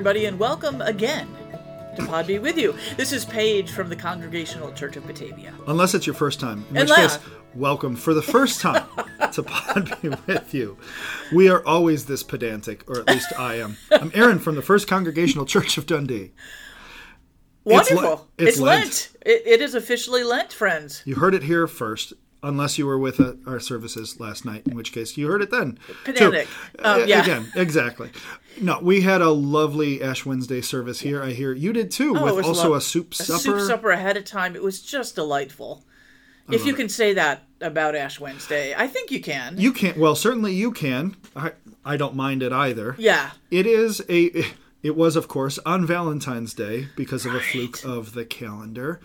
everybody, and welcome again to Pod Be With You. This is Paige from the Congregational Church of Batavia. Unless it's your first time, in which Unless- case, welcome for the first time to Pod Be With You. We are always this pedantic, or at least I am. I'm Aaron from the First Congregational Church of Dundee. It's Wonderful. Lent. It's Lent. It, it is officially Lent, friends. You heard it here first, unless you were with uh, our services last night, in which case you heard it then. Pedantic. Um, yeah. Again, exactly. No, we had a lovely Ash Wednesday service here. I hear you did too, Oh, with also a soup supper. A soup supper ahead of time. It was just delightful. If you can say that about Ash Wednesday, I think you can. You can't. Well, certainly you can. I I don't mind it either. yeah. It is a. It was, of course, on Valentine's Day because of a fluke of the calendar,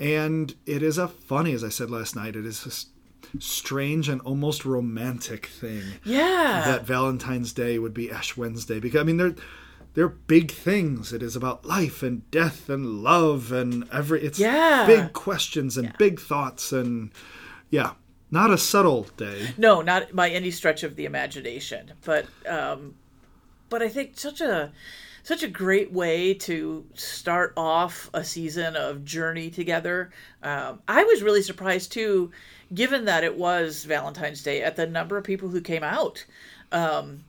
and it is a funny, as I said last night. It is a strange and almost romantic thing Yeah. that Valentine's Day would be Ash Wednesday because I mean they're they're big things. It is about life and death and love and every. It's Yeah. big questions and big thoughts and yeah, not a subtle day. No, not by any stretch of the imagination, but um, but I think such a such a great way to start off a season of journey together. Um, I was really surprised too, given that it was Valentine's Day, at the number of people who came out. Um,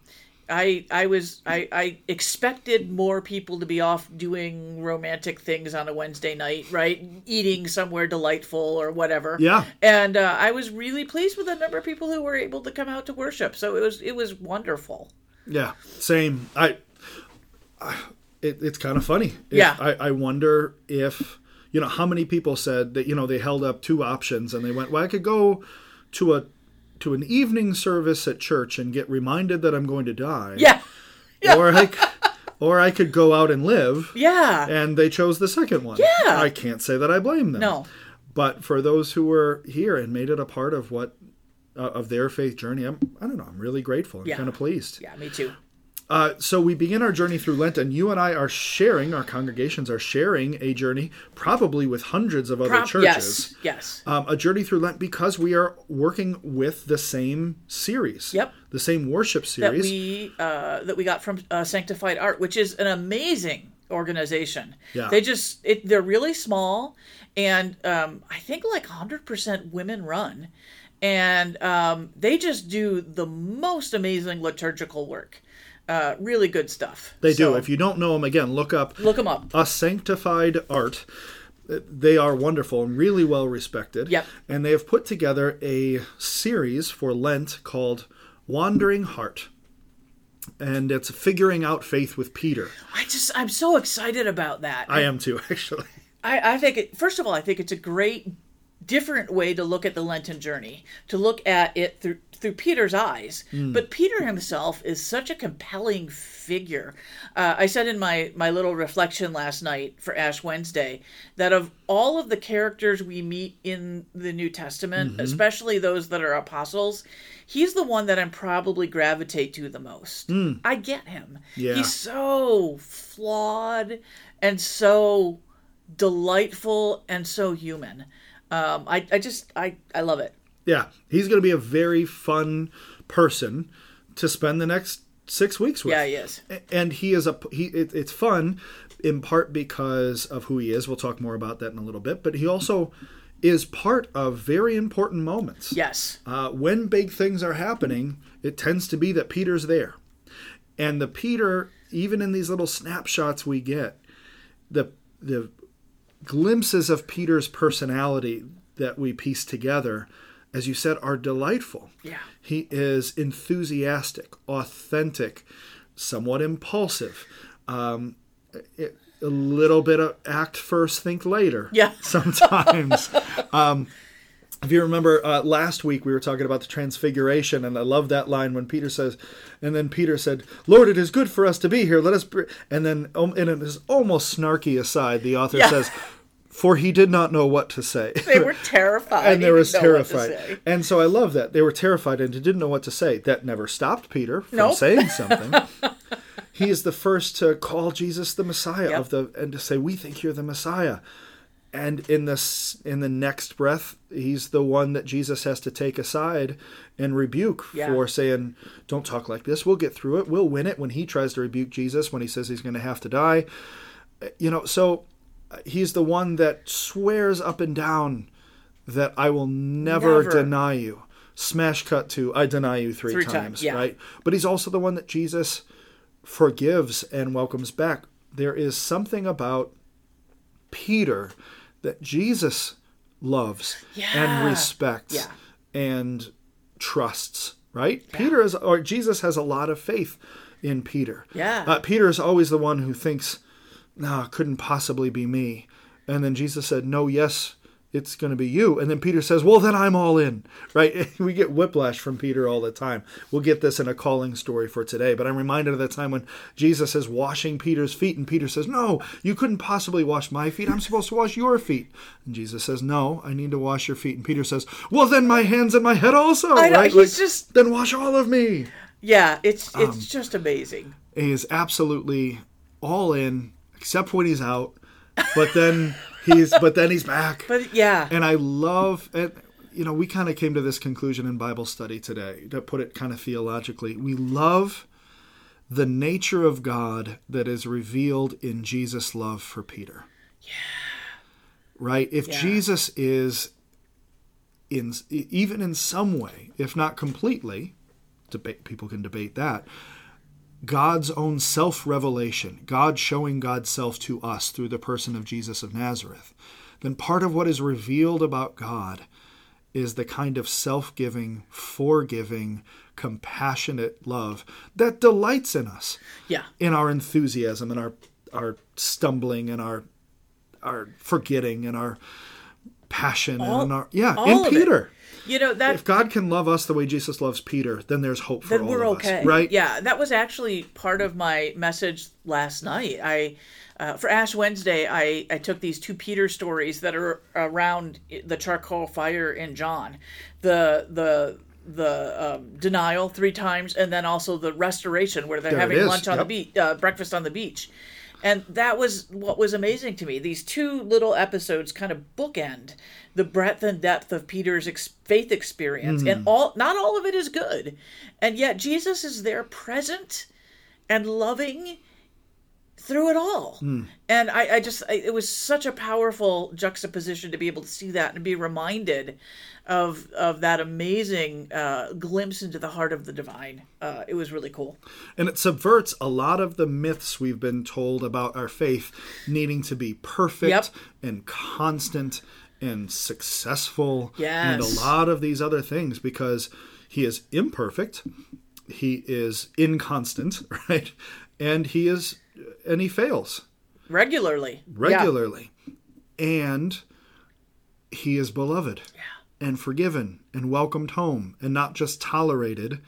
I I was I, I expected more people to be off doing romantic things on a Wednesday night, right? Eating somewhere delightful or whatever. Yeah. And uh, I was really pleased with the number of people who were able to come out to worship. So it was it was wonderful. Yeah, same. I, I it, it's kind of funny. If- Yeah. I, I wonder if you know how many people said that you know they held up two options and they went, well, I could go to a to an evening service at church and get reminded that I'm going to die. Yeah. yeah. Or I, or I could go out and live. Yeah. And they chose the second one. Yeah. I can't say that I blame them. No. But for those who were here and made it a part of what uh, of their faith journey, I'm I don't know. I'm really grateful. I'm Yeah. kind of pleased. Yeah, me too. Uh, so we begin our journey through Lent, and you and I are sharing. Our congregations are sharing a journey, probably with hundreds of other Prob- churches. Yes. Yes. Um, a journey through Lent because we are working with the same series. Yep. The same worship series that we uh, that we got from uh, Sanctified Art, which is an amazing organization. Yeah. They just it, they're really small, and um, I think like hundred percent women run, and um, they just do the most amazing liturgical work. Uh, really good stuff. they So, do. If you don't know them, again, look up look them up. a sanctified art. They are wonderful and really well respected. Yep. And they have put together a series for Lent called Wandering Heart. And it's figuring out faith with Peter. I just I'm so excited about that. I am too, actually. I, I think it, first of all, I think it's a great different way to look at the Lenten journey, to look at it through through Peter's eyes. Hmm. But Peter himself is such a compelling figure. Uh, I said in my my little reflection last night for Ash Wednesday that of all of the characters we meet in the New Testament, mm-hmm. especially those that are apostles, he's the one that I'm probably gravitate to the most. Hmm. I get him. Yeah. He's so flawed and so delightful and so human. Um, I, I just I, I love it. Yeah, he's going to be a very fun person to spend the next six weeks with. Yeah, he is. and he is a he. It, it's fun in part because of who he is. We'll talk more about that in a little bit. But he also is part of very important moments. Yes. Uh, when big things are happening, it tends to be that Peter's there, and the Peter, even in these little snapshots we get, the the glimpses of Peter's personality that we piece together, as you said, are delightful. Yeah. He is enthusiastic, authentic, somewhat impulsive. Um, it- a little bit of act first, think later. Yeah. Sometimes. um, if you remember uh, last week, we were talking about the transfiguration, and I love that line when Peter says, and then Peter said, Lord, it is good for us to be here. Let us. And then, um, in this almost snarky aside, the author Yeah. says, For he did not know what to say. They were terrified. and they were didn't know what to terrified. And so I love that. They were terrified and didn't know what to say. That never stopped Peter from Nope. saying something. he is the first to call Jesus the Messiah Yep. of the and to say, We think you're the Messiah. And in this in the next breath he's the one that jesus has to take aside and rebuke Yeah. for saying don't talk like this we'll get through it we'll win it when he tries to rebuke jesus when he says he's going to have to die you know so he's the one that swears up and down that i will never, Never. deny you smash cut to i deny you three, Three times, times, yeah. right but he's also the one that jesus forgives and welcomes back there is something about Peter that Jesus loves Yeah. and respects Yeah. and trusts, right? Peter is or Jesus has a lot of faith in Peter. Yeah. Uh, Peter is always the one who thinks, "No, it couldn't possibly be me." And then Jesus said, "No, yes, it's going to be you." And then Peter says, "Well, then I'm all in." Right? We get whiplash from Peter all the time. We'll get this in a calling story for today, but I'm reminded of the time when Jesus is washing Peter's feet and Peter says, "No, you couldn't possibly wash my feet. I'm supposed to wash your feet." And Jesus says, "No, I need to wash your feet." And Peter says, "Well, then my hands and my head also." I know, right? he's just- then wash all of me. Yeah, it's Um, it's just amazing. He is absolutely all in, except when he's out. But then he's but then he's back. But yeah, and I love and you know we kind of came to this conclusion in Bible study today to put it kind of theologically. We love the nature of God that is revealed in Jesus' love for Peter. Yeah. Right? If Yeah. Jesus is in even in some way, if not completely, debate people can debate that. God's own self revelation, God showing God's self to us through the person of Jesus of Nazareth, then part of what is revealed about God is the kind of self giving, forgiving, compassionate love that delights in us, yeah, in our enthusiasm, in our, our stumbling, and our, our forgetting, and our passion, All- and our. Yeah, in of it. You know that If God can love us the way Jesus loves Peter, then there's hope for then all we're of okay. us, right? Yeah, that was actually part of my message last night. I uh, for Ash Wednesday, I I took these two Peter stories that are around the charcoal fire in John, the the the um, denial three times, and then also the restoration where they're There having lunch on yep. the beach, uh, breakfast on the beach. And that was what was amazing to me. These two little episodes kind of bookend the breadth and depth of Peter's ex- faith experience, and mm-hmm. all not all of it is good, and yet Jesus is there, present and loving through it all. And I, I just, I, it was such a powerful juxtaposition to be able to see that and be reminded of of that amazing uh, glimpse into the heart of the divine. Uh, it was really cool. And it subverts a lot of the myths we've been told about our faith needing to be perfect Yep. and constant and successful and a lot of these other things because he is imperfect, he is inconstant, right? And he is and he fails Regularly, Yeah. regularly. And he is beloved and forgiven and welcomed home and not just tolerated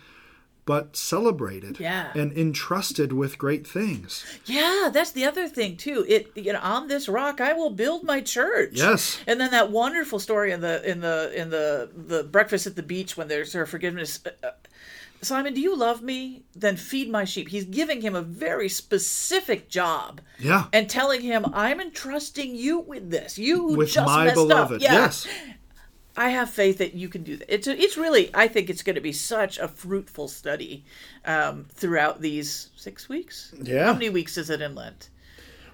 but celebrated Yeah. and entrusted with great things. Yeah, that's the other thing too. It you know, on this rock I will build my church. Yes. And then that wonderful story in the in the in the the breakfast at the beach when there's her forgiveness. Uh, uh, Simon, do you love me? Then feed my sheep. He's giving him a very specific job. Yeah. And telling him, I'm entrusting you with this. You with just my messed beloved. up. Yeah. Yes. I have faith that you can do that. It's it's really I think it's going to be such a fruitful study um, throughout these six weeks. Yeah. How many weeks is it in Lent?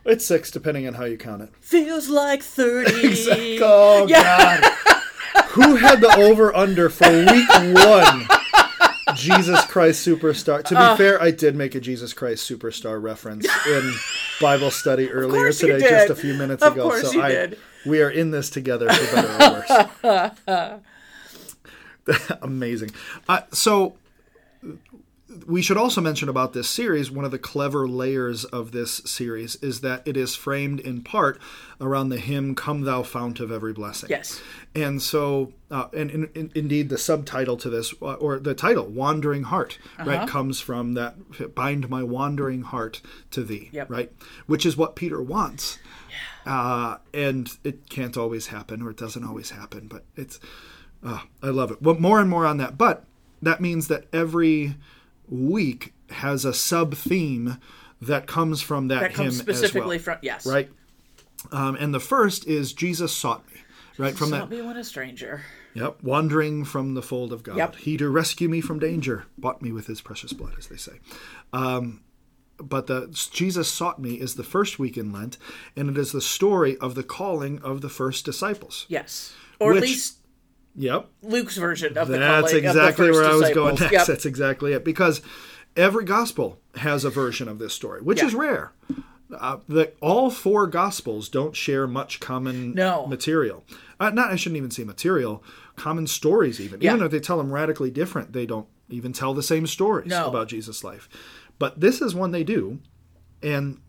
It's six depending on how you count it. Feels like thirty. Oh Yeah. God. Who had the over under for week one? Jesus Christ Superstar. To be Uh. fair, I did make a Jesus Christ Superstar reference in Bible study earlier today, just a few minutes Of ago. so I, did. we are in this together for better or worse. Amazing. Uh, so we should also mention about this series one of the clever layers of this series is that it is framed in part around the hymn come thou fount of every blessing Yes. and so uh, and, and, and indeed the subtitle to this uh, or the title wandering heart Uh-huh. right comes from that bind my wandering heart to thee Yep. right which is what peter wants uh, and it can't always happen or it doesn't always happen but it's uh, i love it well more and more on that but that means that every week has a sub theme that comes from that, That hymn as specifically well from yes. right Um, and the first is Jesus sought me, right from Sought that. me when a stranger. Yep, wandering from the fold of God. Yep. He to rescue me from danger bought me with His precious blood, as they say. Um, but the Jesus sought me is the first week in Lent, and it is the story of the calling of the first disciples. Yes. Or Which- at least Yep, Luke's version of the That's exactly of the where I was going next. Yep. That's exactly it. Because every gospel has a version of this story, which Yeah. is rare. Uh, the, all four gospels don't share much common No. material. Uh, not, I shouldn't even say material, common stories, even. Yeah. Even if they tell them radically different, they don't even tell the same stories No. about Jesus' life. But this is one they do. And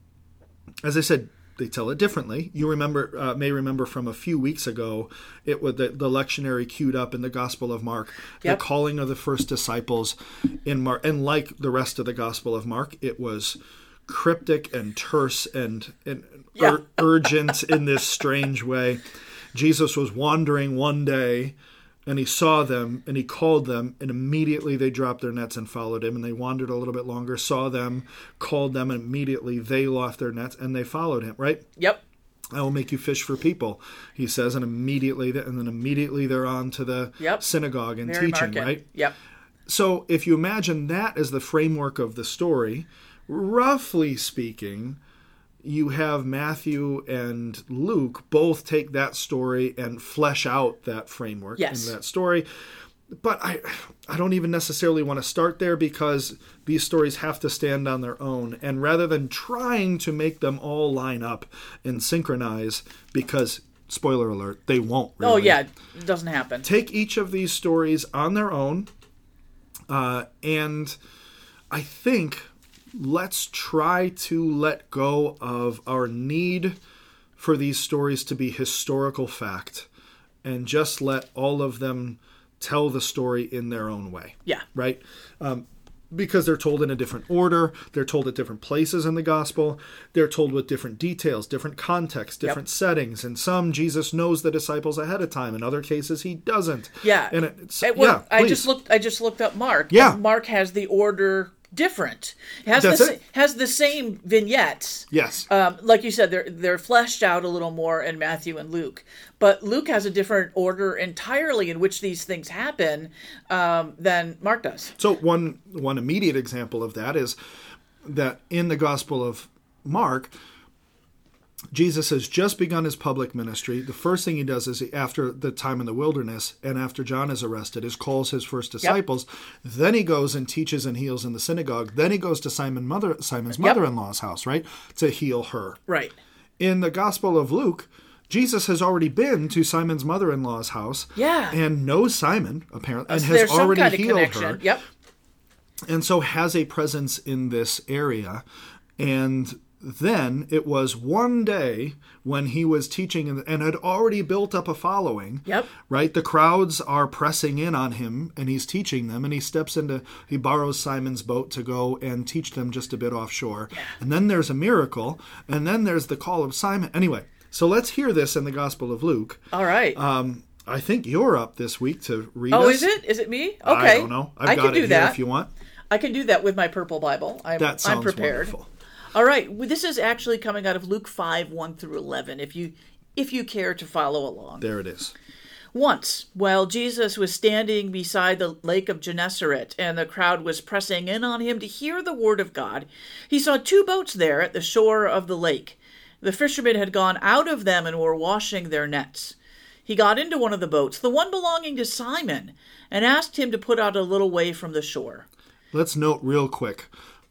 as I said, they tell it differently. You remember, uh, may remember from a few weeks ago, it was the, the lectionary queued up in the Gospel of Mark, Yep. the calling of the first disciples in Mark, and like the rest of the Gospel of Mark, it was cryptic and terse and, and Yeah. ur- urgent in this strange way. Jesus was wandering one day and he saw them and he called them and immediately they dropped their nets and followed him and they wandered a little bit longer saw them called them and immediately they left their nets and they followed him right Yep. i will make you fish for people he says and immediately and then immediately they're on to the Yep. synagogue and Mary teaching Market. right Yep. so if you imagine that as the framework of the story, roughly speaking, you have Matthew and Luke both take that story and flesh out that framework Yes. in that story. But I I don't even necessarily want to start there because these stories have to stand on their own. And rather than trying to make them all line up and synchronize, because spoiler alert, they won't really Oh yeah, it doesn't happen. take each of these stories on their own uh, and i think let's try to let go of our need for these stories to be historical fact and just let all of them tell the story in their own way Yeah. right? Um, because they're told in a different order, they're told at different places in the gospel, they're told with different details, different contexts, different settings. In some, Jesus knows the disciples ahead of time. In other cases, he doesn't. Yeah. and it's It- well, yeah. I please. just looked. I just looked up Mark. Yeah. Mark has the order different. Has That's the sa- it. has the same vignettes. Yes. Um, like you said, they're they're fleshed out a little more in Matthew and Luke, but Luke has a different order entirely in which these things happen um, than Mark does. So one one immediate example of that is that in the Gospel of Mark, Jesus has just begun his public ministry. The first thing he does is he, after the time in the wilderness and after John is arrested, is calls his first disciples. Then he goes and teaches and heals in the synagogue. Then he goes to Simon mother Simon's mother-in-law's house, right, to heal her. Right. In the Gospel of Luke, Jesus has already been to Simon's mother-in-law's house, Yeah. and knows Simon apparently, and has There's some already kind of healed connection. her Yep. and so has a presence in this area and then it was one day when he was teaching and- and had already built up a following Yep. right the crowds are pressing in on him and he's teaching them and he steps into he borrows simon's boat to go and teach them just a bit offshore Yeah. and then there's a miracle and then there's the call of simon anyway so let's hear this in the gospel of luke All right. um, i think you're up this week to read oh, us. is it? Is it me? Okay. i don't know i've I got can it do here that. if you want I can do that with my purple Bible. I'm, that sounds I'm prepared. wonderful All right. Well, this is actually coming out of Luke five one through eleven. If you if you care to follow along. there it is Once, while Jesus was standing beside the lake of Gennesaret and the crowd was pressing in on him to hear the word of God, he saw two boats there at the shore of the lake. The fishermen had gone out of them and were washing their nets. He got into one of the boats, the one belonging to Simon, and asked him to put out a little way from the shore. Let's note real quick,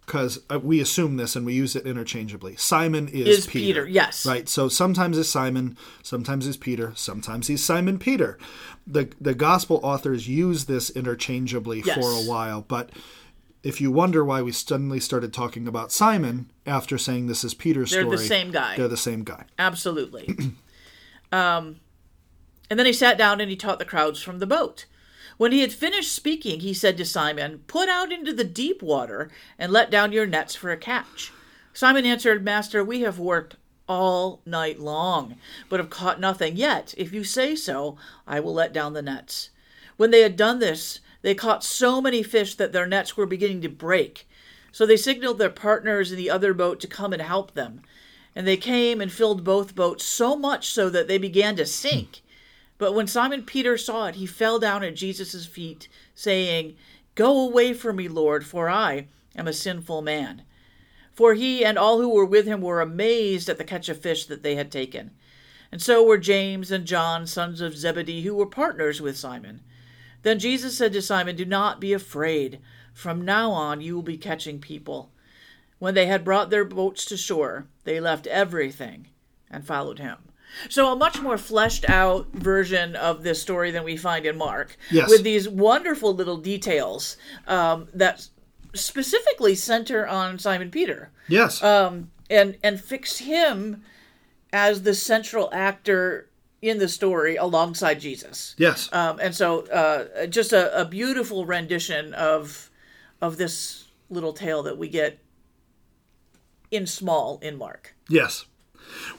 because we assume this and we use it interchangeably. Simon is, Is Peter, yes. Right. So sometimes it's Simon, sometimes it's Peter, sometimes he's Simon Peter. The the gospel authors use this interchangeably Yes. for a while, but if you wonder why we suddenly started talking about Simon after saying this is Peter's story, They're the same guy. They're the same guy. Absolutely. um, and then he sat down and he taught the crowds from the boat. When he had finished speaking, he said to Simon, Put out into the deep water and let down your nets for a catch. Simon answered, Master, we have worked all night long, but have caught nothing yet. If you say so, I will let down the nets. When they had done this, they caught so many fish that their nets were beginning to break. So they signaled their partners in the other boat to come and help them. And they came and filled both boats so much so that they began to sink. But when Simon Peter saw it, he fell down at Jesus' feet, saying, Go away from me, Lord, for I am a sinful man. For he and all who were with him were amazed at the catch of fish that they had taken. And so were James and John, sons of Zebedee, who were partners with Simon. Then Jesus said to Simon, Do not be afraid. From now on you will be catching people. When they had brought their boats to shore, they left everything and followed him. So, a much more fleshed out version of this story than we find in Mark, Yes. with these wonderful little details um, that specifically center on Simon Peter Yes. um, and and fix him as the central actor in the story alongside Jesus. yes. Um, and so, uh, just a, a beautiful rendition of of this little tale that we get in small in Mark. Yes.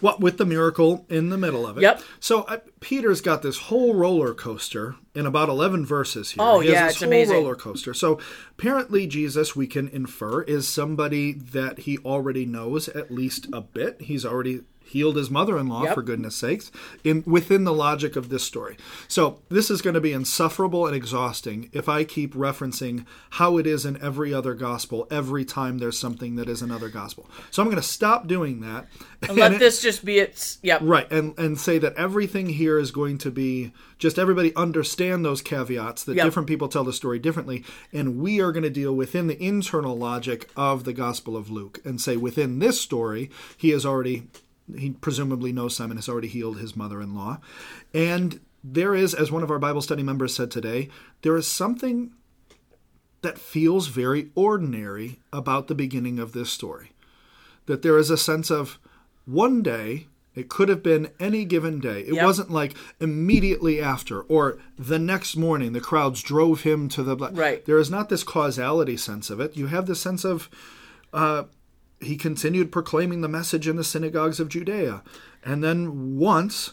What with the miracle in the middle of it. Yep. So uh, Peter's got this whole roller coaster in about 11 verses here. Oh, he has yeah, this it's whole amazing. roller coaster. So apparently Jesus we can infer is somebody that he already knows at least a bit. He's already healed his mother-in-law Yep. for goodness sakes in within the logic of this story. So this is going to be insufferable and exhausting if I keep referencing how it is in every other gospel every time there's something that is another gospel. So I'm going to stop doing that. And let it- this just be its. Yep. Right, and and say that everything here is going to be just everybody understand those caveats that Yep. different people tell the story differently, and we are going to deal within the internal logic of the Gospel of Luke and say within this story he has already he presumably knows Simon has already healed his mother-in-law, and there is, as one of our Bible study members said today, there is something that feels very ordinary about the beginning of this story that there is a sense of one day it could have been any given day it Yep. wasn't like immediately after or the next morning the crowds drove him to the Right. there is not this causality sense of it you have the sense of uh, he continued proclaiming the message in the synagogues of judea and then once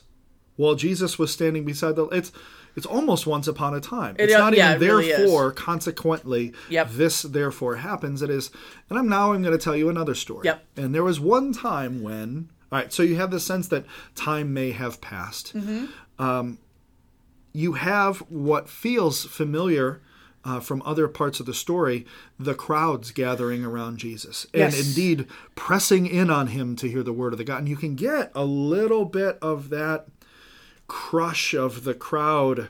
while jesus was standing beside the it's it's almost once upon a time it's It- not yeah, even it really therefore consequently Yep. this therefore happens it is and i'm now i'm going to tell you another story Yep. and there was one time when all right so you have the sense that time may have passed Mm-hmm. um, you have what feels familiar uh, from other parts of the story the crowds gathering around jesus and Yes. indeed pressing in on him to hear the word of the god and you can get a little bit of that crush of the crowd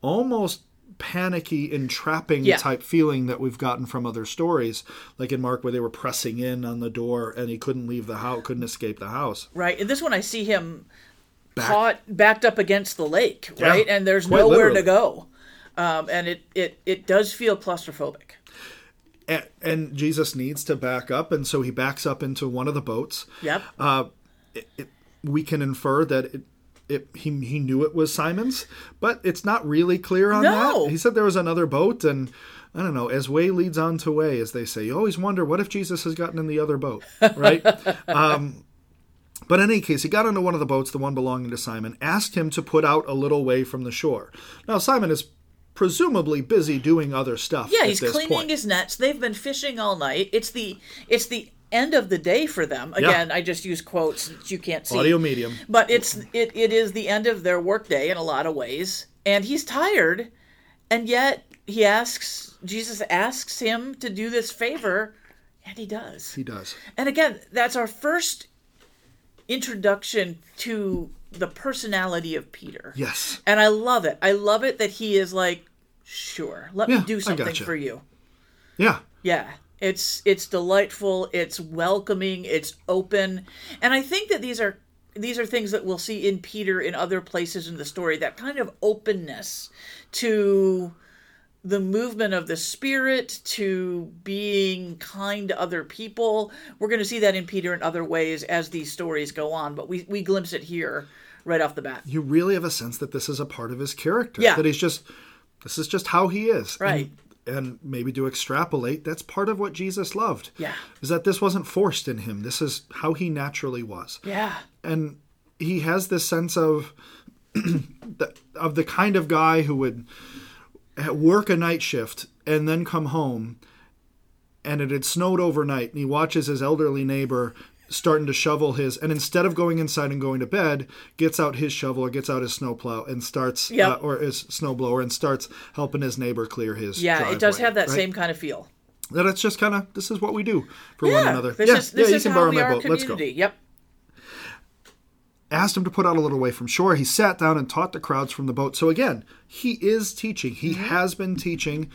almost panicky entrapping Yeah. type feeling that we've gotten from other stories like in mark where they were pressing in on the door and he couldn't leave the house couldn't escape the house Right. And this one, I see him Back- caught backed up against the lake. Yeah, Right. and there's nowhere literally. to go. Um, and it, it it does feel claustrophobic. and, and jesus needs to back up and so he backs up into one of the boats Yep. uh, it, it, we can infer that it, it, he, he knew it was Simon's, but it's not really clear on No. that. He said there was another boat, and I don't know, as way leads on to way, as they say, you always wonder what if Jesus has gotten in the other boat, right? um, but in any case, he got into one of the boats, the one belonging to Simon, asked him to put out a little way from the shore. Now, Simon is presumably busy doing other stuff. Yeah, he's cleaning point. his nets. They've been fishing all night. It's the it's the end of the day for them. Again, I just use quotes that you can't see. audio medium. But it's it, it is the end of their workday in a lot of ways, and he's tired, and yet he asks Jesus asks him to do this favor, and he does. He does. And again, that's our first introduction to the personality of Peter. Yes. And I love it. I love it that he is like, sure, let Yeah, me do something gotcha. for you. Yeah. Yeah. It's it's delightful, it's welcoming, it's open. And I think that these are these are things that we'll see in Peter in other places in the story, that kind of openness to the movement of the spirit to being kind to other people. We're going to see that in Peter in other ways as these stories go on, but we we glimpse it here right off the bat. you really have a sense that this is a part of his character. Yeah. That he's just, this is just how he is. Right. And, and maybe to extrapolate, that's part of what Jesus loved. Yeah. Is that this wasn't forced in him. This is how he naturally was. Yeah. And he has this sense of, the, of the kind of guy who would work a night shift and then come home and it had snowed overnight and he watches his elderly neighbor starting to shovel his, and instead of going inside and going to bed, gets out his shovel or gets out his snowplow and starts, Yep. uh, or his snowblower and starts helping his neighbor clear his. Yeah, it does have that right? same kind of feel. That it's just kind of this is what we do for one another. this yeah, is this yeah, you can how borrow my boat. Let's go. community. Yep. asked him to put out a little way from shore. He sat down and taught the crowds from the boat. So again, he is teaching. He Mm-hmm. has been teaching.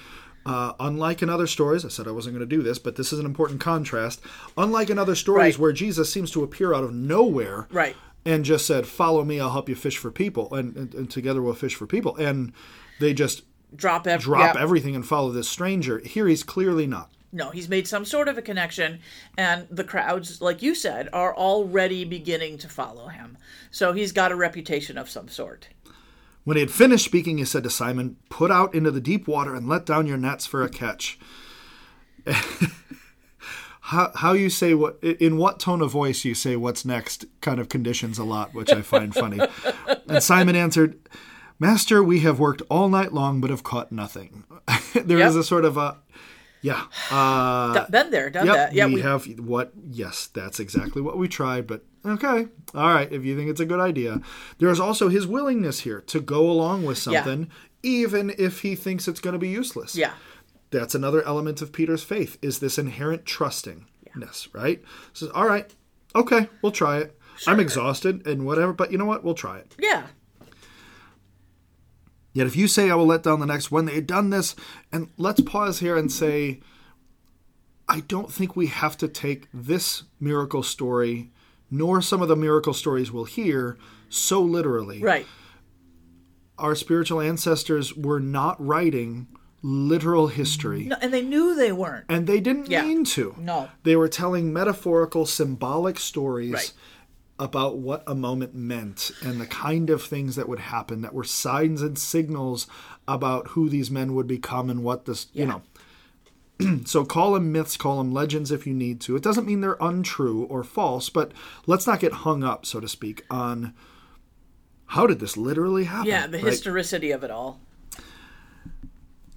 Uh, unlike in other stories, I said I wasn't going to do this, but this is an important contrast. Unlike in other stories Right. where Jesus seems to appear out of nowhere, Right. and just said, "Follow me, I'll help you fish for people," and, and, and together we'll fish for people, and they just Drop ev- drop yeah. everything and follow this stranger. Here, he's clearly not. No, he's made some sort of a connection, and the crowds, like you said, are already beginning to follow him. So he's got a reputation of some sort. When he had finished speaking, he said to Simon, Put out into the deep water and let down your nets for a catch. how, how you say what, in what tone of voice you say what's next kind of conditions a lot, which I find funny. And Simon answered, Master, we have worked all night long, but have caught nothing. There is Yep. a sort of a, yeah. Uh, Been there, done Yep, that. Yeah, we, we, have what? Yes, that's exactly what we tried. But okay, all right. If you think it's a good idea, there's also his willingness here to go along with Yeah. something, even if he thinks it's going to be useless. yeah, that's another element of Peter's faith is this inherent trustingness, right? Says, all right, okay, we'll try it. I'm exhausted and whatever, but you know what? We'll try it. yeah, Yet if you say, I will let down the next, when they had done this, and let's pause here and say, I don't think we have to take this miracle story, nor some of the miracle stories we'll hear, so literally. right. Our spiritual ancestors were not writing literal history, No, and they knew they weren't. and they didn't Yeah. mean to. No. They were telling metaphorical, symbolic stories Right. About what a moment meant and the kind of things that would happen that were signs and signals about who these men would become and what this, you know. so call them myths, call them legends if you need to. It doesn't mean they're untrue or false, but let's not get hung up, so to speak, on how did this literally happen? Yeah, the right? historicity of it all.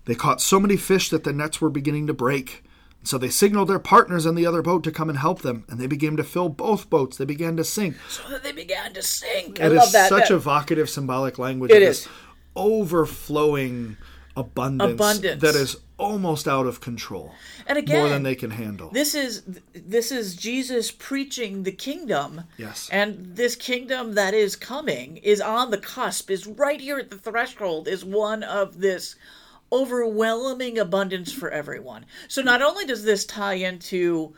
They caught so many fish that the nets were beginning to break. So they signaled their partners in the other boat to come and help them, and they began to fill both boats. They began to sink. So they began to sink. I It is that. such that- evocative symbolic language. It is. overflowing abundance, Abundance. that is almost out of control, and again, more than they can handle. this is this is Jesus preaching the kingdom. Yes. And this kingdom that is coming is on the cusp, is right here at the threshold, is one of this overwhelming abundance for everyone. So not only does this tie into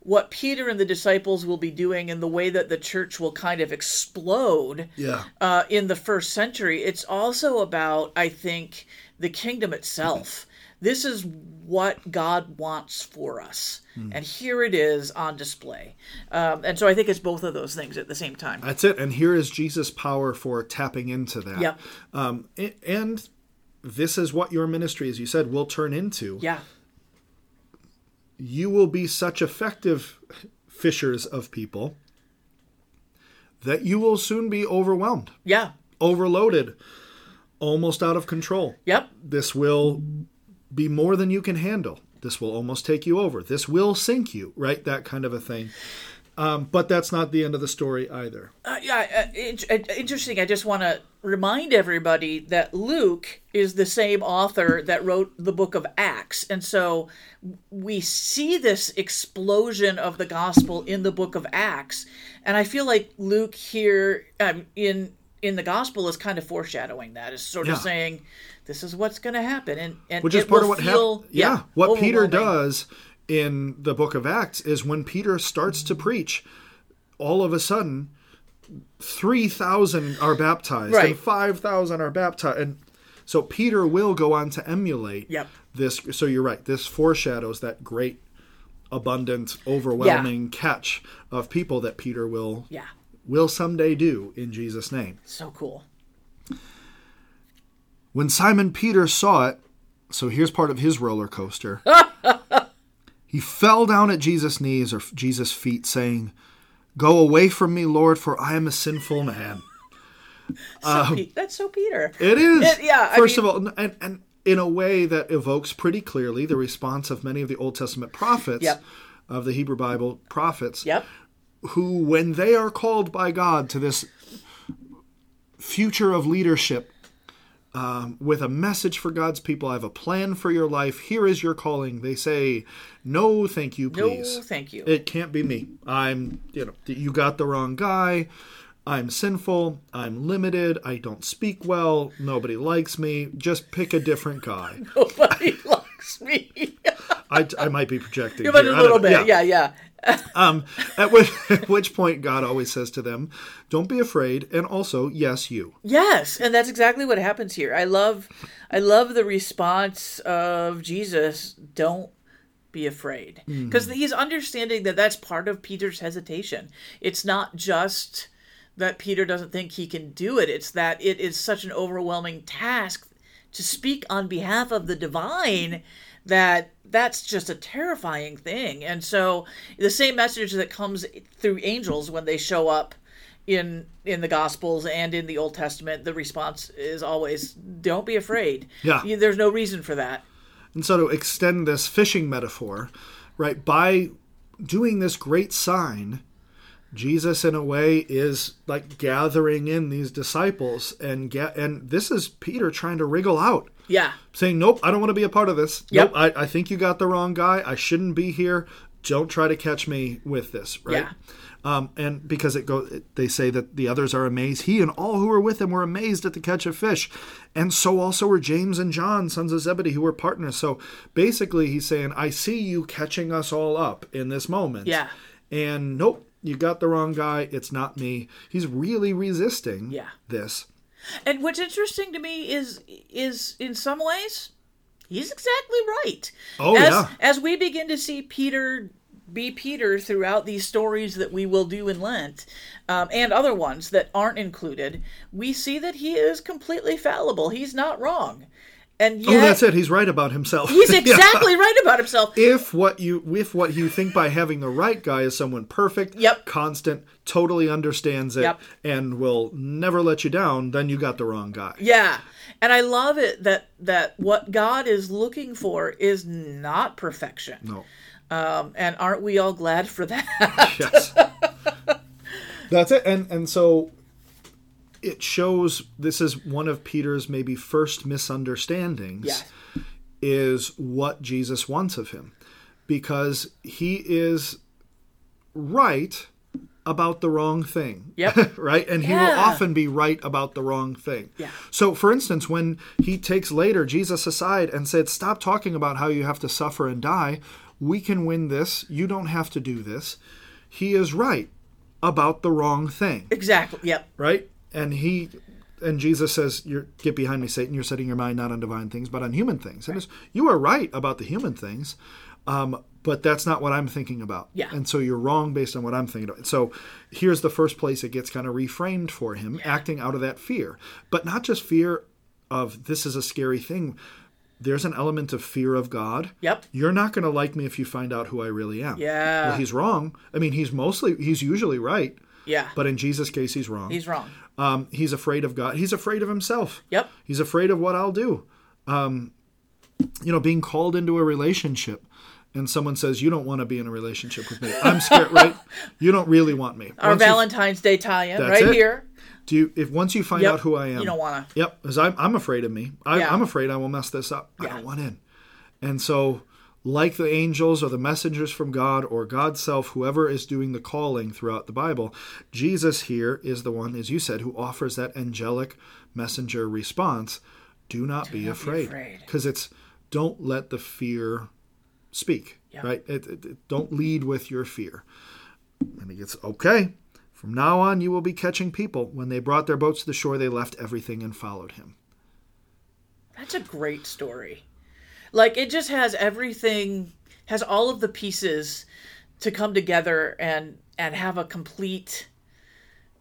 what Peter and the disciples will be doing and the way that the church will kind of explode yeah, uh, in the first century, it's also about, I think, the kingdom itself. This is what God wants for us. And here it is on display. Um, and so I think it's both of those things at the same time. that's it. And here is Jesus' power for tapping into that. Yep. Um, and this is what your ministry, as you said, will turn into. Yeah. you will be such effective fishers of people that you will soon be overwhelmed, Yeah. overloaded, almost out of control. Yep. This will be more than you can handle. This will almost take you over. This will sink you, right? That kind of a thing. Um, but that's not the end of the story either. Uh, yeah, uh, uh, interesting. I just want to remind everybody that Luke is the same author that wrote the book of Acts. And so we see this explosion of the gospel in the book of Acts. And I feel like Luke here um, in in the gospel is kind of foreshadowing that, is sort Yeah. of saying, this is what's going to happen. And, and which is part of what happened. Yeah, what Peter does in the book of Acts is when Peter starts to preach, all of a sudden, three thousand are baptized Right. and five thousand are baptized, and so Peter will go on to emulate Yep. this. So you're right. This foreshadows that great, abundant, overwhelming catch of people that Peter will Yeah. will someday do in Jesus' name. So cool. When Simon Peter saw it, so here's part of his roller coaster. he fell down at Jesus' knees or Jesus' feet, saying, Go away from me, Lord, for I am a sinful man. So um, Pe- that's so Peter. It is. It- yeah, I First mean- of all, and, and in a way that evokes pretty clearly the response of many of the Old Testament prophets, Yep. of the Hebrew Bible prophets, Yep. who, when they are called by God to this future of leadership, um, with a message for God's people, I have a plan for your life. Here is your calling. They say, "No, thank you, please. No, thank you. It can't be me. I'm, you know, you got the wrong guy. I'm sinful. I'm limited. I don't speak well. Nobody likes me. Just pick a different guy. Nobody likes me. I, I might be projecting. But a little bit, yeah, yeah. Um, at which, at which point, God always says to them, "Don't be afraid," and also, "Yes, you." Yes, and that's exactly what happens here. I love I love the response of Jesus, don't be afraid. Because he's understanding that that's part of Peter's hesitation. It's not just that Peter doesn't think he can do it, it's that it is such an overwhelming task to speak on behalf of the divine that that's just a terrifying thing. And so the same message that comes through angels when they show up in in the gospels and in the old testament the response is always don't be afraid Yeah. There's no reason for that And so, to extend this fishing metaphor, right, by doing this great sign, Jesus, in a way, is like gathering in these disciples, and get, and this is Peter trying to wriggle out, yeah saying, "Nope, I don't want to be a part of this. Yep. Nope, I, I think you got the wrong guy. I shouldn't be here. Don't try to catch me with this." Right. Yeah. Um, and because it goes, they say that the others are amazed. He and all who were with him were amazed at the catch of fish, and so also were James and John, sons of Zebedee, who were partners. So basically, he's saying, "I see you catching us all up in this moment." Yeah. And nope, you got the wrong guy. It's not me. He's really resisting. Yeah. This. and what's interesting to me is is in some ways he's exactly right Oh, as, yeah. as we begin to see peter be peter throughout these stories that we will do in lent um, and other ones that aren't included we see that he is completely fallible he's not wrong and yet oh, that's it. He's right about himself. he's Yeah. exactly right about himself if what you if what you think by having the right guy is someone perfect, Yep. constant, totally understands it, Yep. and will never let you down, then you got the wrong guy. Yeah. And I love it that that what God is looking for is not perfection. No. Um, and aren't we all glad for that? Yes. That's it. And and so it shows this is one of Peter's maybe first misunderstandings yeah. is what Jesus wants of him. Because he is right about the wrong thing. Yep. right? And he will often be right about the wrong thing. Yeah. So, for instance, when he takes later Jesus aside and said, Stop talking about how you have to suffer and die, we can win this. You don't have to do this. He is right about the wrong thing Exactly. Yep. right? And he and Jesus says, "You're get behind me, Satan. You're setting your mind not on divine things, but on human things." And it's, you are right about the human things, um, but that's not what I'm thinking about. Yeah. And so you're wrong based on what I'm thinking about. So here's the first place it gets kind of reframed for him, acting out of that fear, but not just fear of this is a scary thing. There's an element of fear of God. Yep. You're not going to like me if you find out who I really am. Yeah. Well, he's wrong. I mean, he's mostly, he's usually right, Yeah. but in Jesus' case, he's wrong. He's wrong. Um, he's afraid of God. He's afraid of himself. Yep. He's afraid of what I'll do. Um, you know, being called into a relationship and someone says, You don't want to be in a relationship with me. I'm scared, right? You don't really want me. Our Once Valentine's Day tie-in right it. here. do you, if once you find Yep. out who I am, You don't want to. Yep, because I'm, I'm afraid of me. I, Yeah. I'm afraid I will mess this up. I don't want in. And so, like the angels or the messengers from God or God's self, whoever is doing the calling throughout the Bible, Jesus here is the one, as you said, who offers that angelic messenger response. Do not be not afraid. afraid. Because it's don't let the fear speak, Yeah. right? It, it- it- don't lead with your fear. And he gets, okay, from now on you will be catching people. When they brought their boats to the shore, they left everything and followed him. That's a great story. Like it just has everything has all of the pieces to come together and and have a complete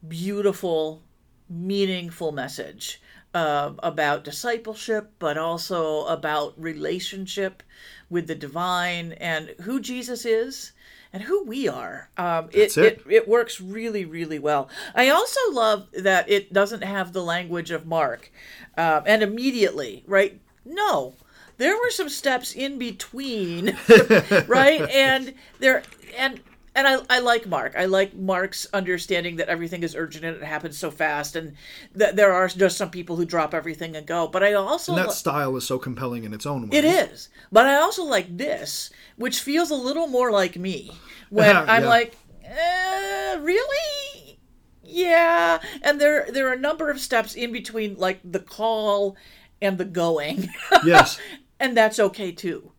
beautiful meaningful message um, about discipleship but also about relationship with the divine and who jesus is and who we are. Um, it, it. it it works really really well. I also love that it doesn't have the language of mark um, and immediately right? No there were some steps in between right and there and and I, I like Mark. I like Mark's understanding that everything is urgent and it happens so fast, and that there are just some people who drop everything and go. But I also And that li- style is so compelling in its own way. it is. But I also like this, which feels a little more like me when Yeah, I'm yeah. like, eh, really? Yeah. And there there are a number of steps in between like the call and the going. Yes. and that's okay too.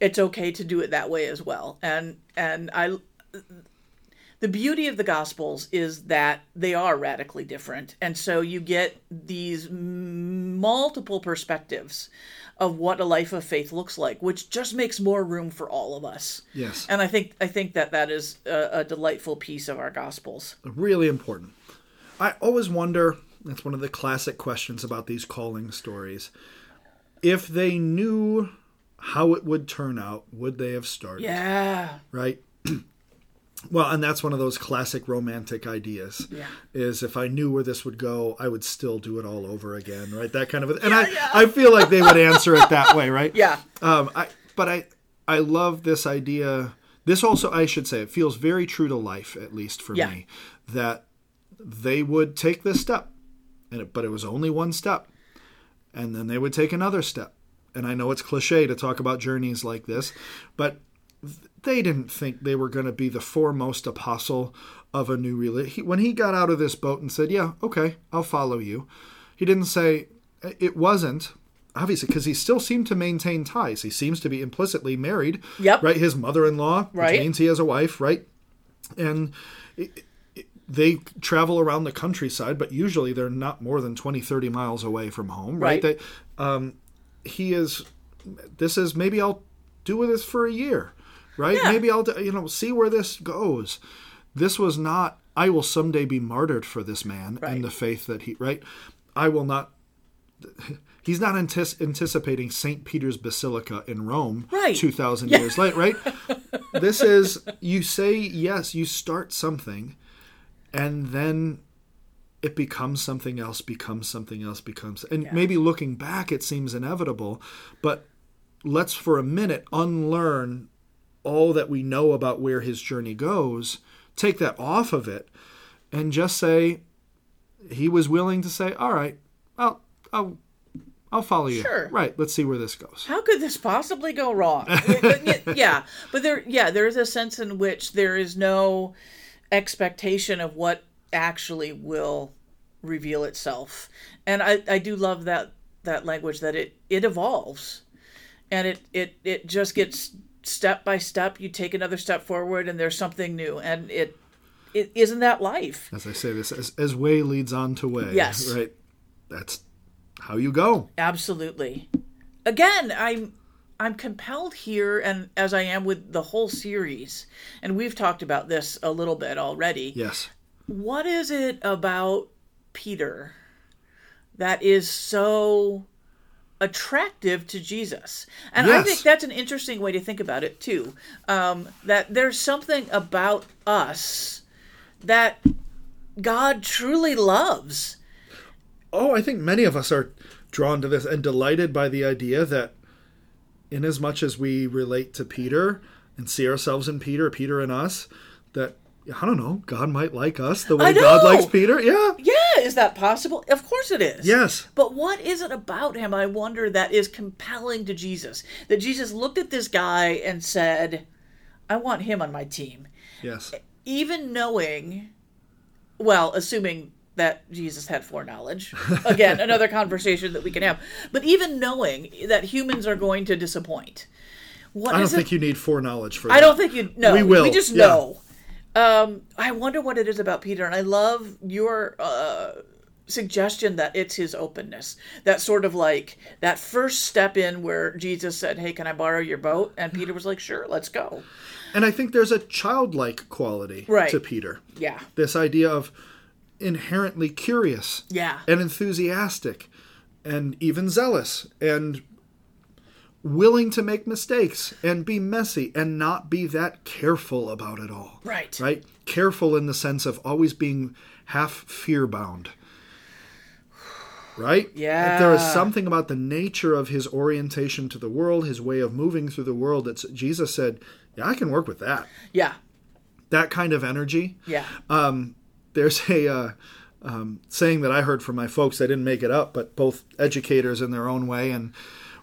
It's okay to do it that way as well. And and I the beauty of the gospels is that they are radically different and so you get these multiple perspectives of what a life of faith looks like which just makes more room for all of us Yes. and i think i think that that is a, a delightful piece of our gospels really important. I always wonder, that's one of the classic questions about these calling stories. If they knew how it would turn out, would they have started? yeah Right? well, and that's one of those classic romantic ideas. Yeah. Is if I knew where this would go, I would still do it all over again, right? That kind of and Yeah, I yeah. I feel like they would answer it that way, right? yeah Um, I but I I love this idea. This also I should say it feels very true to life, at least for Yeah. me, that they would take this step, and it, but it was only one step, and then they would take another step. And I know it's cliche to talk about journeys like this, but they didn't think they were going to be the foremost apostle of a new religion. When he got out of this boat and said, "Yeah, okay, I'll follow you," he didn't say it wasn't obviously because he still seemed to maintain ties. He seems to be implicitly married. Yep. Right. His mother-in-law, Right. which means he has a wife. Right. And it, they travel around the countryside, but usually they're not more than 20, 30 miles away from home. Right. Right. They, um, he is. This is maybe I'll do with this for a year. Right. Yeah. Maybe I'll you know see where this goes. This was not. I will someday be martyred for this man Right. and the faith that he. Right. I will not he's not antis- anticipating St. Peter's Basilica in Rome Right. 2000 years late, right? this is you say yes, you start something and then it becomes something else, becomes something else, becomes and maybe looking back it seems inevitable, but let's for a minute unlearn all that we know about where his journey goes, take that off of it and just say he was willing to say, "All right, I'll I'll I'll follow you." Sure. Right. Let's see where this goes. how could this possibly go wrong yeah but there yeah there is a sense in which there is no expectation of what actually will reveal itself and i i do love that that language that it it evolves and it it it just gets step by step you take another step forward and there's something new and it it isn't that life As I say this, as, as way leads on to way. Yes. Right. That's how you go. Absolutely. Again, I'm I'm compelled here and as I am with the whole series, and we've talked about this a little bit already. Yes. What is it about Peter that is so attractive to Jesus? And I think that's an interesting way to think about it too. Um, that there's something about us that God truly loves. Oh, I think many of us are drawn to this and delighted by the idea that, inasmuch as much as we relate to Peter and see ourselves in Peter, Peter in us, that I don't know, God might like us the way God likes Peter. Yeah. Yeah, is that possible? Of course it is. Yes. But what is it about him, I wonder, that is compelling to Jesus? That Jesus looked at this guy and said, I want him on my team. Yes. Even knowing, well, assuming that Jesus had foreknowledge. Again, another conversation that we can have. But even knowing that humans are going to disappoint. What I don't is it- think you need foreknowledge for that. I don't think you know. We will, We just yeah. know. Um, I wonder what it is about Peter, and I love your uh, suggestion that it's his openness. That sort of like that first step in where Jesus said, "Hey, can I borrow your boat?" And Peter was like, "Sure, let's go." And I think there's a childlike quality Right. to Peter. Yeah, This idea of inherently curious yeah, and enthusiastic and even zealous and willing to make mistakes and be messy and not be that careful about it all. right, Right? Careful in the sense of always being half fear bound. Right? Yeah. There is something about the nature of his orientation to the world, his way of moving through the world that Jesus said, Yeah, I can work with that. Yeah, that kind of energy. Yeah. Um, there's a uh, um, saying that I heard from my folks. I didn't make it up, but both educators in their own way. And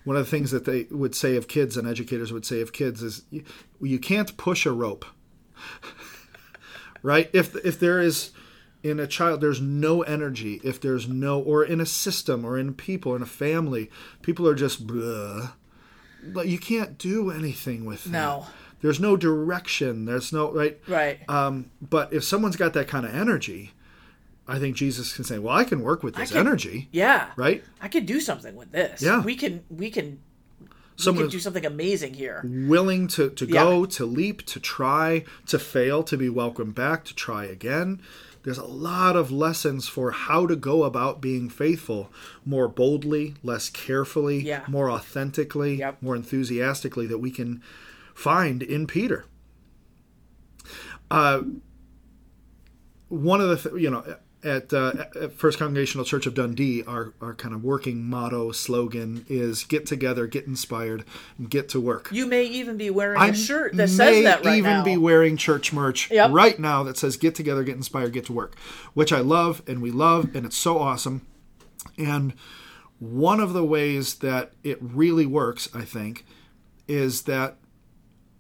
one of the things that they would say of kids and educators would say of kids is, you, you can't push a rope. right? If if there is in a child there's no energy if there's no or in a system or in people in a family people are just Bleh. but you can't do anything with that No. There's no direction there's no right Right. um, but if someone's got that kind of energy i think jesus can say well i can work with this can- energy yeah. right I could do something with this. Yeah. We can we can we someone can do something amazing here. willing to, to go to leap to try to fail to be welcomed back to try again there's a lot of lessons for how to go about being faithful more boldly less carefully Yeah. more authentically Yep. more enthusiastically that we can find in peter uh, one of the th- you know at, uh, at First Congregational Church of Dundee, our, our kind of working motto slogan is "Get together, get inspired, and get to work." You may even be wearing I a shirt that says that right even now. be wearing church merch Yep. right now that says "Get together, get inspired, get to work," which I love and we love, and it's so awesome. And one of the ways that it really works, I think, is that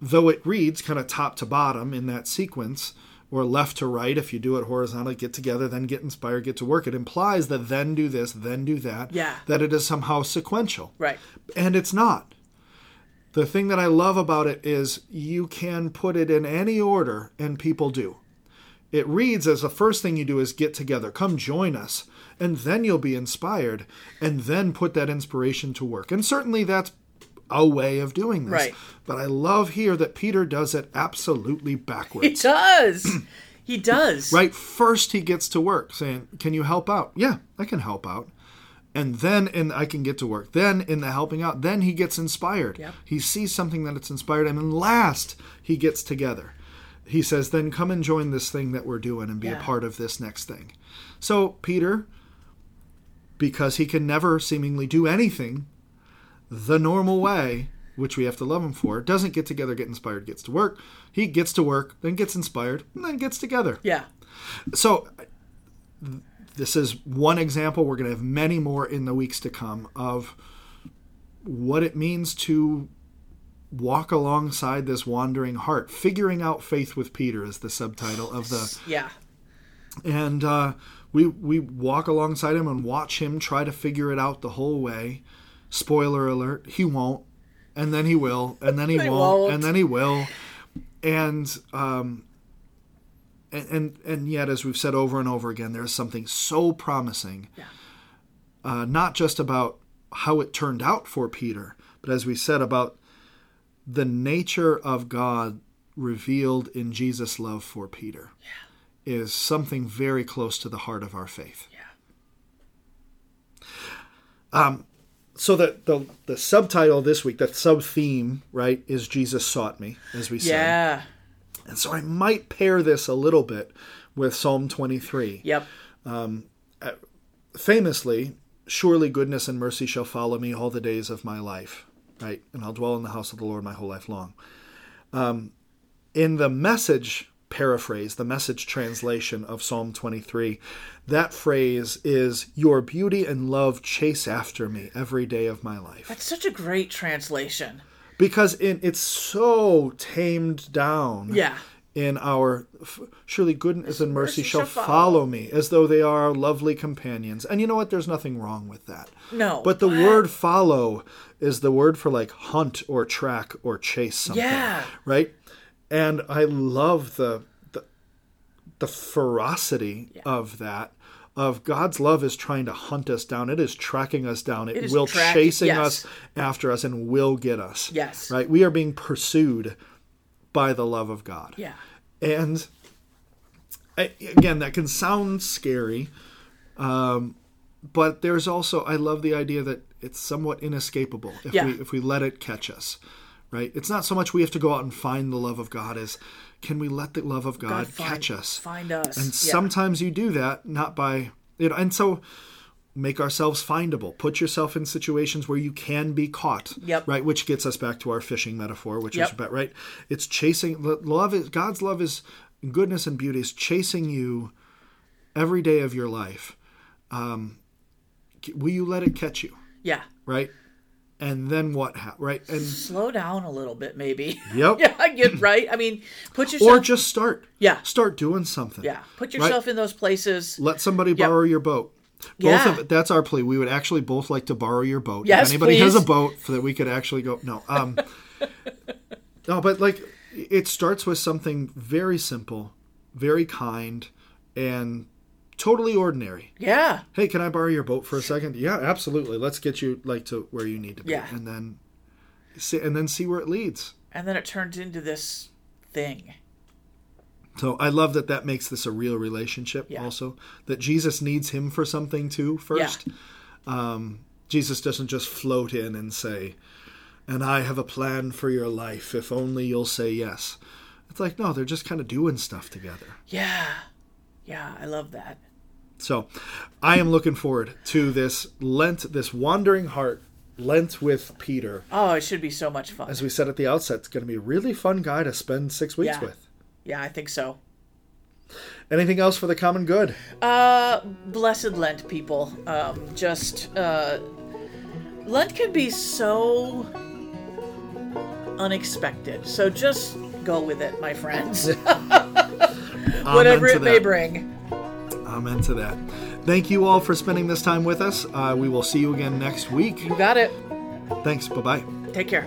though it reads kind of top to bottom in that sequence, or left to right, if you do it horizontally, get together, then get inspired, get to work, it implies that then do this, then do that. Yeah. That it is somehow sequential. right. And it's not. The thing that I love about it is you can put it in any order and people do. It reads as the first thing you do is get together, come join us, and then you'll be inspired, and then put that inspiration to work. And certainly that's a way of doing this. Right. But I love here that Peter does it absolutely backwards. He does. he does. Right? First, he gets to work saying, Can you help out? Yeah, I can help out. And then in I can get to work. Then in the helping out, then he gets inspired. Yep. He sees something that it's inspired him. And last, he gets together. He says, Then come and join this thing that we're doing and be Yeah. a part of this next thing. So, Peter, because he can never seemingly do anything the normal way, which we have to love him for, doesn't get together, get inspired, gets to work. He gets to work, then gets inspired, and then gets together. Yeah. So, this is one example. We're going to have many more in the weeks to come of what it means to walk alongside this wandering heart. Figuring out faith with Peter is the subtitle of the Yeah. and uh, we we walk alongside him and watch him try to figure it out the whole way. Spoiler alert: he won't, and then he will, and then he, won't, won't. and then he will, and um, and, and and yet, as we've said over and over again, there is something so promising, Yeah. uh, not just about how it turned out for Peter, but as we said about the nature of God revealed in Jesus' love for Peter is something very close to the heart of our faith. Yeah. Um, so the, the the subtitle this week, that sub theme, right, is Jesus sought me, as we said. Yeah. And so I might pair this a little bit with Psalm 23. Yep. Um, Famously, surely goodness and mercy shall follow me all the days of my life, right? And I'll dwell in the house of the Lord my whole life long. Um, in the message paraphrase, the message translation of Psalm 23, that phrase is, Your beauty and love chase after me every day of my life. That's such a great translation. Because in, it's so tamed down. Yeah. in our surely goodness and mercy mercy shall shall follow me as though they are our lovely companions and you know what there's nothing wrong with that No. but the word follow is the word for like hunt or track or chase something Yeah. right and i love the the, the ferocity of that of God's love is trying to hunt us down. It is tracking us down. It, will track- chasing yes. us after us and will get us. Yes. Right? We are being pursued by the love of God. Yeah. And I, again, that can sound scary, um, but there's also I love the idea that it's somewhat inescapable if Yeah. we if we let it catch us. Right? It's not so much we have to go out and find the love of God as can we let the love of God, God, find, catch us? Find us. And Yeah. sometimes you do that not by you know, and so make ourselves findable. Put yourself in situations where you can be caught. Yep. Right, which gets us back to our fishing metaphor, which Yep. is about right. It's chasing the love is God's love is goodness and beauty is chasing you every day of your life, um, will you let it catch you? Yeah. Right? And then what? Ha- right? And Slow down a little bit, maybe. Yep. yeah, I get right. I mean, put yourself. or just start. Yeah. Start doing something. yeah, put yourself in those places. Let somebody borrow your boat. Both Yeah. of that's our plea. We would actually both like to borrow your boat. Yes, if anybody has a boat so that we could actually go. No, um, no, but like it starts with something very simple, very kind, and totally ordinary. Yeah. Hey, can I borrow your boat for a second? Yeah, absolutely. Let's get you like to where you need to be, Yeah. and then see, and then see where it leads. And then it turns into this thing. So I love that that makes this a real relationship. Yeah. Also, that Jesus needs him for something too. First, um, Jesus doesn't just float in and say, "And I have a plan for your life. If only you'll say yes." It's like no, they're just kind of doing stuff together. Yeah. Yeah, I love that. So, I am looking forward to this Lent, this wandering heart Lent with Peter. Oh, it should be so much fun. As we said at the outset, it's going to be a really fun guy to spend six weeks Yeah. with. Yeah, I think so. Anything else for the common good? Uh, blessed Lent, people. Um, just uh, Lent can be so unexpected. So just go with it, my friends. Whatever it may bring. Amen to that. Thank you all for spending this time with us. Uh, we will see you again next week. You got it. Thanks. Bye bye. Take care.